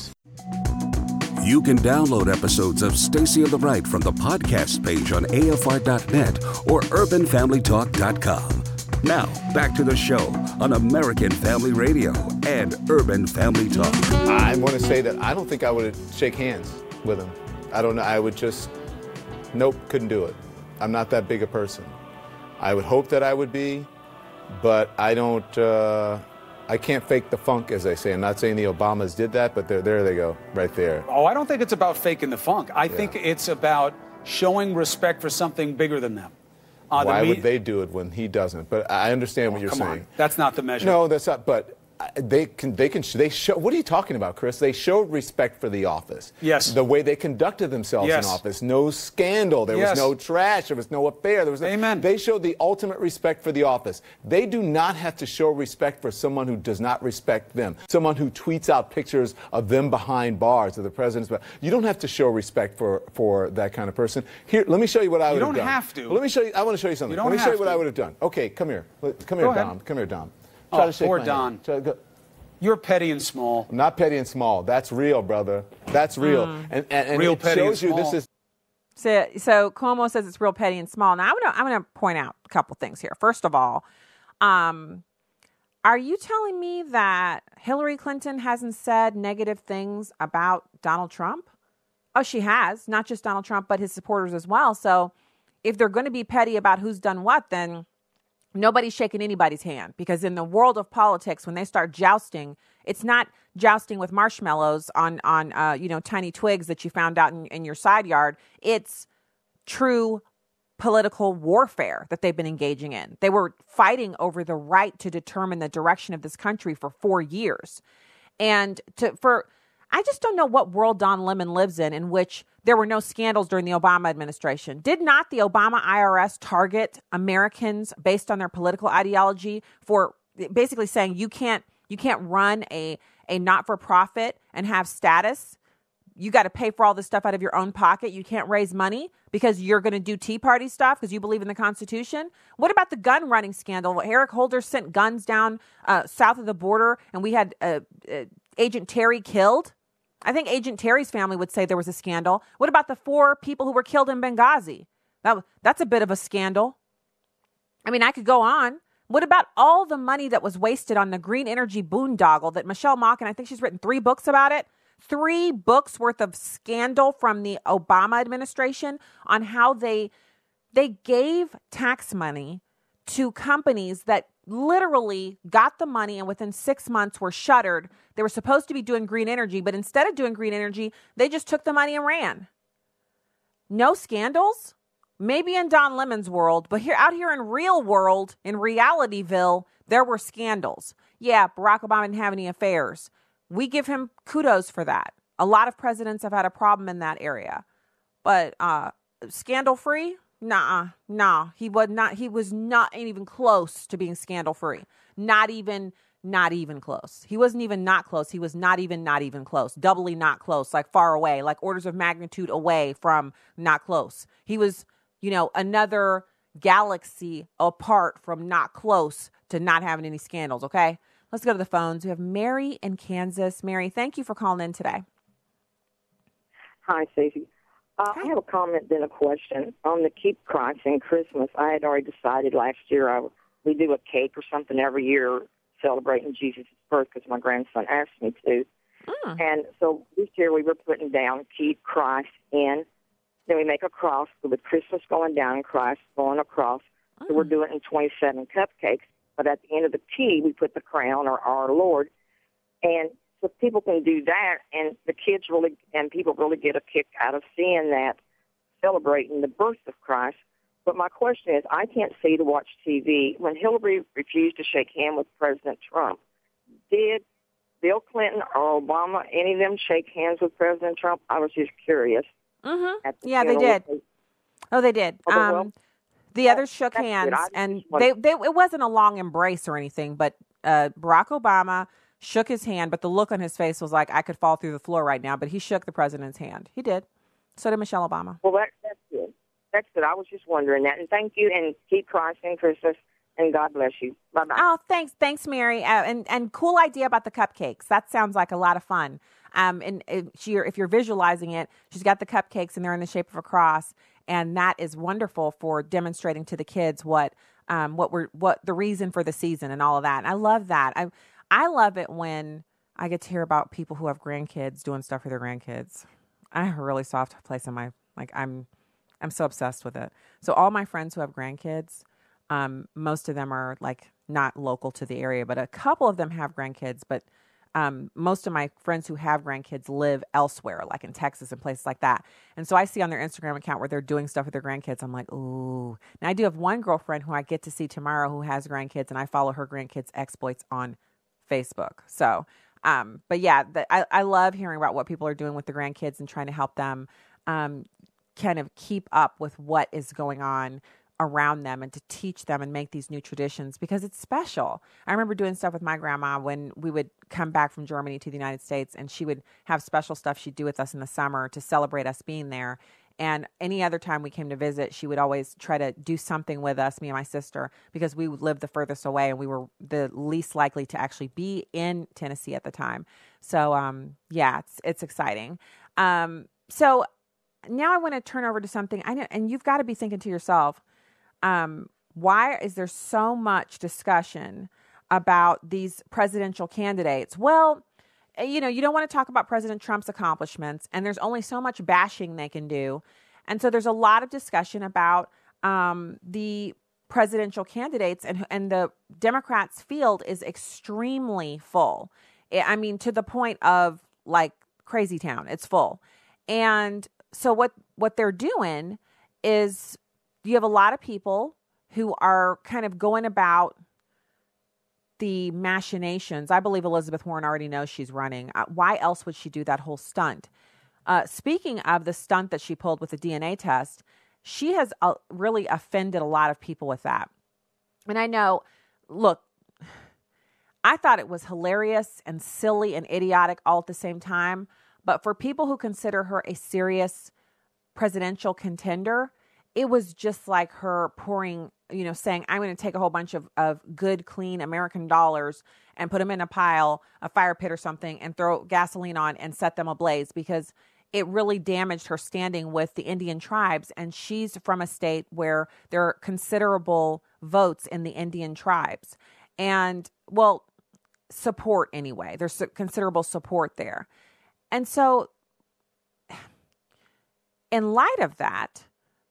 You can download episodes of Stacy on the Right from the podcast page on AFR.net or UrbanFamilyTalk.com. Now, back to the show on American Family Radio and Urban Family Talk. I want to say that I don't think I would shake hands with him. I don't know. I would just, nope, couldn't do it. I'm not that big a person. I would hope that I would be, but I don't. Uh, I can't fake the funk, as they say. I'm not saying the Obamas did that, but there, there they go, right there. Oh, I don't think it's about faking the funk. I yeah. think it's about showing respect for something bigger than them. Uh, Why the me- would they do it when he doesn't? But I understand oh, what you're come saying. On. That's not the measure. No, that's not. But they can they can they show what are you talking about chris? They showed respect for the office. Yes. The way they conducted themselves yes. in office. No scandal. There yes. was no trash. There was no affair. There was no, amen. they showed the ultimate respect for the office. They do not have to show respect for someone who does not respect them. Someone who tweets out pictures of them behind bars of the president's you don't have to show respect for for that kind of person. Here let me show you what i would have done. you don't have to. Let me show you i want to show you something. You don't let me show you what to. i would have done. Okay come here. Come here Go Don. Ahead. come here Don Try oh, to shake poor Don. You're petty and small. I'm not petty and small. That's real, brother. That's real. Mm. And, and, and real it petty shows and you small. this is. So, so Cuomo says it's real petty and small. Now I'm gonna I'm gonna point out a couple things here. First of all, um, are you telling me that Hillary Clinton hasn't said negative things about Donald Trump? Oh, she has. Not just Donald Trump, but his supporters as well. So, if they're going to be petty about who's done what, then nobody's shaking anybody's hand because in the world of politics when they start jousting it's not jousting with marshmallows on on uh, you know tiny twigs that you found out in, in your side yard. It's true political warfare that they've been engaging in. They were fighting over the right to determine the direction of this country for four years. And to for I just don't know what world Don Lemon lives in, in which there were no scandals during the Obama administration. Did not the Obama IRS target Americans based on their political ideology for basically saying you can't you can't run a a not for profit and have status? You got to pay for all this stuff out of your own pocket. You can't raise money because you're going to do Tea Party stuff because you believe in the Constitution. What about the gun running scandal? Eric Holder sent guns down uh, south of the border, and we had uh, uh, Agent Terry killed. I think Agent Terry's family would say there was a scandal. What about the four people who were killed in Benghazi? That, that's a bit of a scandal. I mean, I could go on. What about all the money that was wasted on the green energy boondoggle that Michelle Malkin, I think she's written three books about it? three books worth of scandal from the Obama administration on how they they gave tax money to companies that literally got the money and within 6 months were shuttered. They were supposed to be doing green energy, but instead of doing green energy, they just took the money and ran. No scandals? Maybe in Don Lemon's world, but here out here in real world, in realityville, there were scandals. Yeah, Barack Obama didn't have any affairs. We give him kudos for that. A lot of presidents have had a problem in that area. But uh, scandal free? Nah, nah. He was not he was not even close to being scandal free. Not even not even close. He wasn't even not close. He was not even not even close. Doubly not close, like far away, like orders of magnitude away from not close. He was, you know, another galaxy apart from not close to not having any scandals, okay? Let's go to the phones. We have Mary in Kansas. Mary, thank you for calling in today. Hi, Stacy. Uh, I have a comment then a question on the keep Christ in Christmas. I had already decided last year I, we do a cake or something every year celebrating Jesus' birth because my grandson asked me to. Mm. And so this year we were putting down keep Christ in. Then we make a cross with Christmas going down and Christ going across. Mm. So we're mm. doing it in 27 cupcakes. But at the end of the T, we put the crown or our Lord. And so people can do that, and the kids really and people really get a kick out of seeing that, celebrating the birth of Christ. But my question is, I can't see to watch TV. When Hillary refused to shake hands with President Trump, did Bill Clinton or Obama, any of them shake hands with President Trump? I was just curious. Mm-hmm. The yeah, they did. Oh, they did. Oh, um, well, the others shook hands, and they, they it wasn't a long embrace or anything, but uh, Barack Obama shook his hand, but the look on his face was like I could fall through the floor right now. But he shook the president's hand. He did. So did Michelle Obama. Well, that, that's good. That's good. I was just wondering that, and thank you, and keep crossing Christmas. And God bless you. Bye bye. Oh, thanks, thanks, Mary. Uh, and and cool idea about the cupcakes. That sounds like a lot of fun. Um, and if you're, if you're visualizing it, she's got the cupcakes and they're in the shape of a cross and that is wonderful for demonstrating to the kids what um, what we're what the reason for the season and all of that. And I love that. I I love it when I get to hear about people who have grandkids doing stuff for their grandkids. I have a really soft place in my like I'm I'm so obsessed with it. So all my friends who have grandkids, um, most of them are like not local to the area, but a couple of them have grandkids, but um, most of my friends who have grandkids live elsewhere, like in Texas and places like that. And so I see on their Instagram account where they're doing stuff with their grandkids. I'm like, ooh. Now I do have one girlfriend who I get to see tomorrow who has grandkids, and I follow her grandkids' exploits on Facebook. So, um, but yeah, the, I, I love hearing about what people are doing with the grandkids and trying to help them um, kind of keep up with what is going on around them and to teach them and make these new traditions because it's special. I remember doing stuff with my grandma when we would come back from Germany to the United States and she would have special stuff she'd do with us in the summer to celebrate us being there. And any other time we came to visit, she would always try to do something with us, me and my sister, because we lived the furthest away and we were the least likely to actually be in Tennessee at the time. So, um, yeah, it's it's exciting. Um, so now I want to turn over to something I know, and you've got to be thinking to yourself, um, why is there so much discussion about these presidential candidates? Well, you know, you don't want to talk about President Trump's accomplishments, and there's only so much bashing they can do. And so there's a lot of discussion about um, the presidential candidates, and, and the Democrats' field is extremely full. I mean, to the point of like crazy town, it's full. And so what what they're doing is you have a lot of people who are kind of going about the machinations. I believe Elizabeth Warren already knows she's running. Uh, why else would she do that whole stunt? Uh, speaking of the stunt that she pulled with the DNA test, she has uh, really offended a lot of people with that. And I know, look, <sighs> I thought it was hilarious and silly and idiotic all at the same time. But for people who consider her a serious presidential contender, it was just like her pouring, you know, saying, I'm going to take a whole bunch of, of good, clean American dollars and put them in a pile, a fire pit or something, and throw gasoline on and set them ablaze because it really damaged her standing with the Indian tribes. And she's from a state where there are considerable votes in the Indian tribes. And, well, support anyway. There's considerable support there. And so, <sighs> in light of that,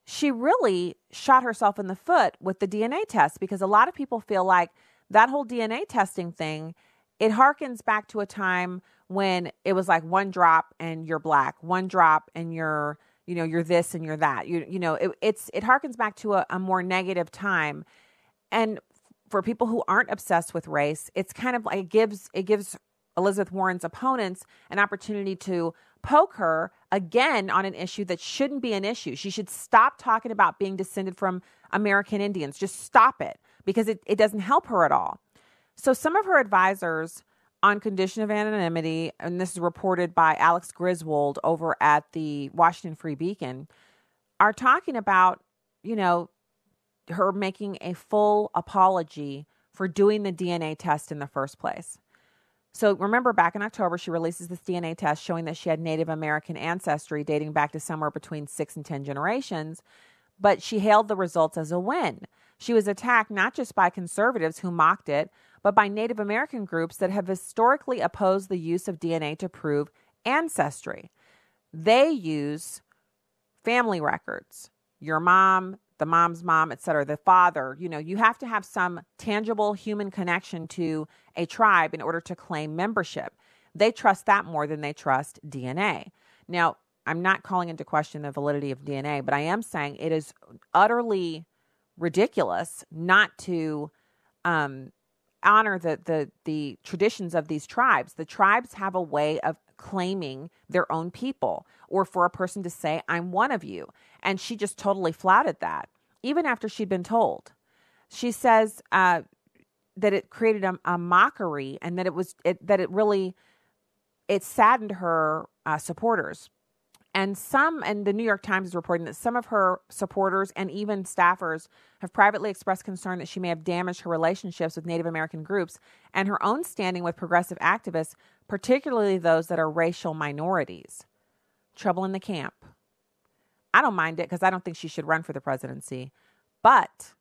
she really shot herself in the foot with the DNA test because a lot of people feel like that whole DNA testing thing, it harkens back to a time when it was like one drop and you're black, one drop and you're, you know, you're this and you're that. You, you know, it, it's it harkens back to a, a more negative time. And for people who aren't obsessed with race, it's kind of like it gives it gives Elizabeth Warren's opponents an opportunity to poke her again on an issue that shouldn't be an issue. She should stop talking about being descended from American Indians. Just stop it because it, it doesn't help her at all. So, some of her advisors, on condition of anonymity, and this is reported by Alex Griswold over at the Washington Free Beacon, are talking about, you know, her making a full apology for doing the DNA test in the first place. So remember, back in October, she releases this DNA test showing that she had Native American ancestry dating back to somewhere between six and 10 generations, but she hailed the results as a win. She was attacked not just by conservatives who mocked it, but by Native American groups that have historically opposed the use of DNA to prove ancestry. They use family records. Your mom, the mom's mom, et cetera, the father, you know, you have to have some tangible human connection to a tribe in order to claim membership. They trust that more than they trust DNA. Now, I'm not calling into question the validity of DNA, but I am saying it is utterly ridiculous not to um, honor the, the the traditions of these tribes. The tribes have a way of claiming their own people, or for a person to say, "I'm one of you," and she just totally flouted that, even after she'd been told. She says uh, that it created a, a, mockery, and that it was it, that it really it saddened her uh, supporters and some, and the New York Times is reporting that some of her supporters and even staffers have privately expressed concern that she may have damaged her relationships with Native American groups and her own standing with progressive activists, particularly those that are racial minorities. Trouble in the camp. I don't mind it because I don't think she should run for the presidency. But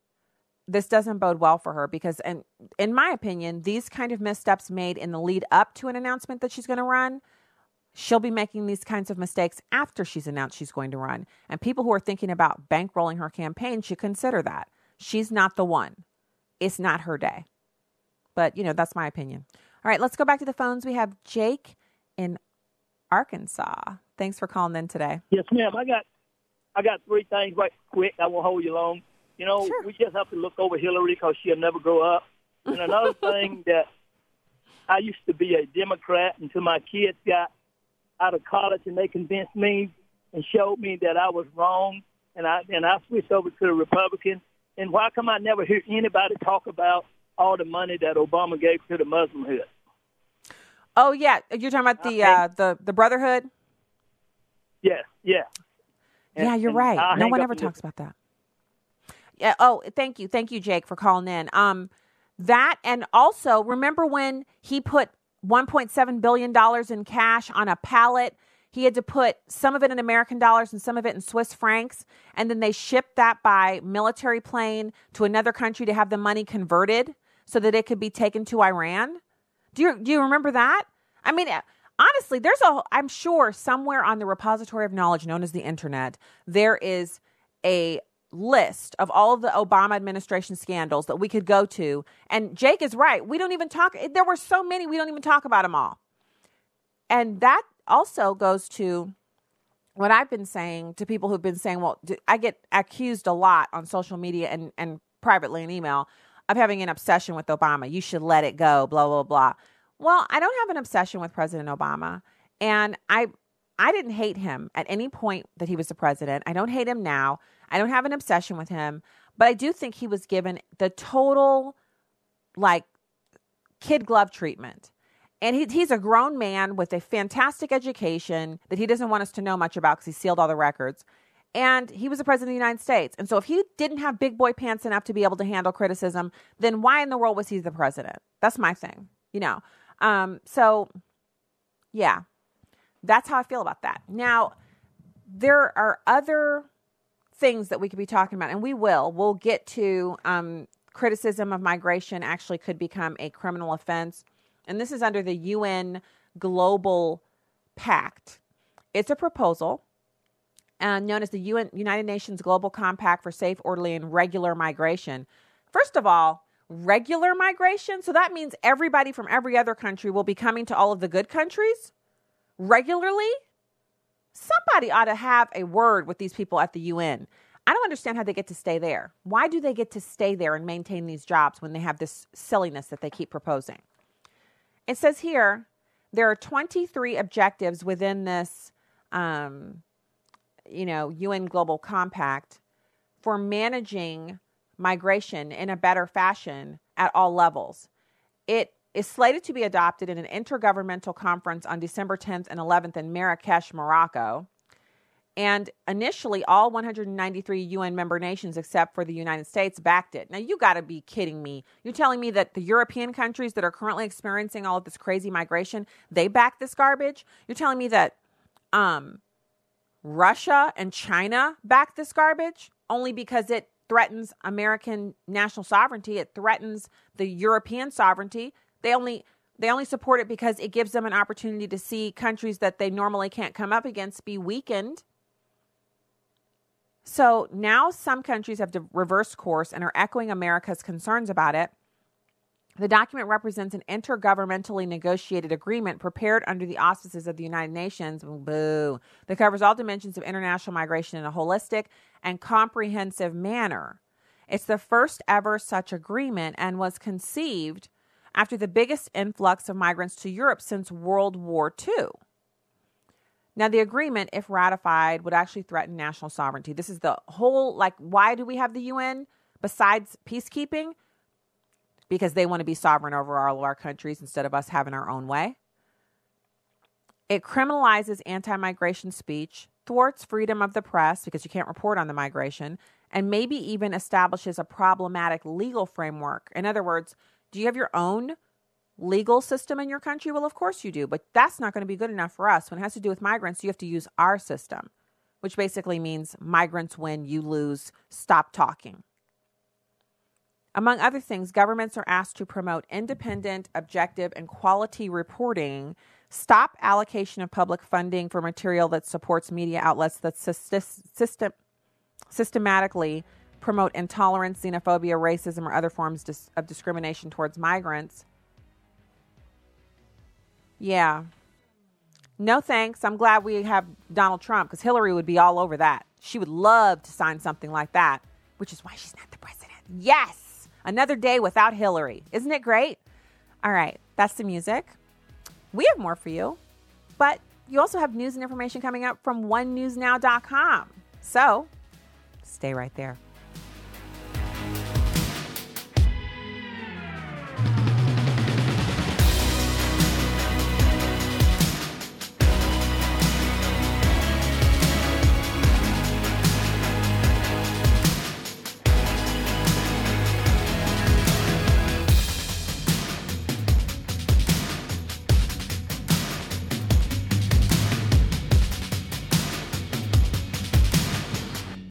this doesn't bode well for her because, and in my opinion, these kind of missteps made in the lead up to an announcement that she's going to run she'll be making these kinds of mistakes after she's announced she's going to run. And people who are thinking about bankrolling her campaign should consider that. She's not the one. It's not her day. But, you know, that's my opinion. All right, let's go back to the phones. We have Jake in Arkansas. Thanks for calling in today. Yes, ma'am. I got I got three things right quick. I won't hold you long. You know, sure. we just have to look over Hillary because she'll never grow up. And another <laughs> thing that I used to be a Democrat until my kids got out of college, and they convinced me and showed me that I was wrong, and I and I switched over to the Republican. And why come I never hear anybody talk about all the money that Obama gave to the Muslimhood? Oh yeah, you're talking about the uh, the the Brotherhood. Yes, yeah. And, yeah, you're right. No one ever talks about that. Yeah. Oh, thank you, thank you, Jake, for calling in. Um, that and also remember when he put $1.7 billion in cash on a pallet. He had to put some of it in American dollars and some of it in Swiss francs. And then they shipped that by military plane to another country to have the money converted so that it could be taken to Iran. Do you, do you remember that? I mean, honestly, there's a, I'm sure somewhere on the repository of knowledge known as the internet, there is a list of all of the Obama administration scandals that we could go to. And Jake is right. We don't even talk, there were so many, we don't even talk about them all. And that also goes to what I've been saying to people who've been saying, well, I get accused a lot on social media and, and privately in email of having an obsession with Obama. You should let it go, blah, blah, blah. Well, I don't have an obsession with President Obama. And I I didn't hate him at any point that he was the president. I don't hate him now. I don't have an obsession with him, but I do think he was given the total like kid glove treatment. And he, he's a grown man with a fantastic education that he doesn't want us to know much about because he sealed all the records. And he was the president of the United States. And so if he didn't have big boy pants enough to be able to handle criticism, then why in the world was he the president? That's my thing, you know. Um, so yeah, that's how I feel about that. Now, there are other things that we could be talking about, and we will. We'll get to um, criticism of migration actually could become a criminal offense. And this is under the UN Global Pact. It's a proposal uh, known as the UN, United Nations Global Compact for Safe, Orderly, and Regular Migration. First of all, regular migration. So that means everybody from every other country will be coming to all of the good countries regularly. Somebody ought to have a word with these people at the UN. I don't understand how they get to stay there. Why do they get to stay there and maintain these jobs when they have this silliness that they keep proposing? It says here there are 23 objectives within this, um, you know, UN Global Compact for managing migration in a better fashion at all levels. It is slated to be adopted in an intergovernmental conference on December 10th and 11th in Marrakesh, Morocco. And initially, all 193 UN member nations, except for the United States, backed it. Now, you got to be kidding me. You're telling me that the European countries that are currently experiencing all of this crazy migration, they back this garbage? You're telling me that um, Russia and China back this garbage only because it threatens American national sovereignty? It threatens the European sovereignty. They only they only support it because it gives them an opportunity to see countries that they normally can't come up against be weakened. So now some countries have reversed course and are echoing America's concerns about it. The document represents an intergovernmentally negotiated agreement prepared under the auspices of the United Nations, boo, that covers all dimensions of international migration in a holistic and comprehensive manner. It's the first ever such agreement and was conceived after the biggest influx of migrants to Europe since World War II. Now, the agreement, if ratified, would actually threaten national sovereignty. This is the whole like, why do we have the UN besides peacekeeping? Because they want to be sovereign over all of our countries instead of us having our own way. It criminalizes anti migration speech, thwarts freedom of the press because you can't report on the migration, and maybe even establishes a problematic legal framework. In other words, do you have your own legal system in your country? Well, of course you do, but that's not going to be good enough for us. When it has to do with migrants, you have to use our system, which basically means migrants win, you lose, stop talking. Among other things, governments are asked to promote independent, objective, and quality reporting, stop allocation of public funding for material that supports media outlets that system, systematically promote intolerance, xenophobia, racism, or other forms of discrimination towards migrants. Yeah. No thanks. I'm glad we have Donald Trump because Hillary would be all over that. She would love to sign something like that, which is why she's not the president. Yes. Another day without Hillary. Isn't it great? All right. That's the music. We have more for you, but you also have news and information coming up from onenewsnow.com. So stay right there.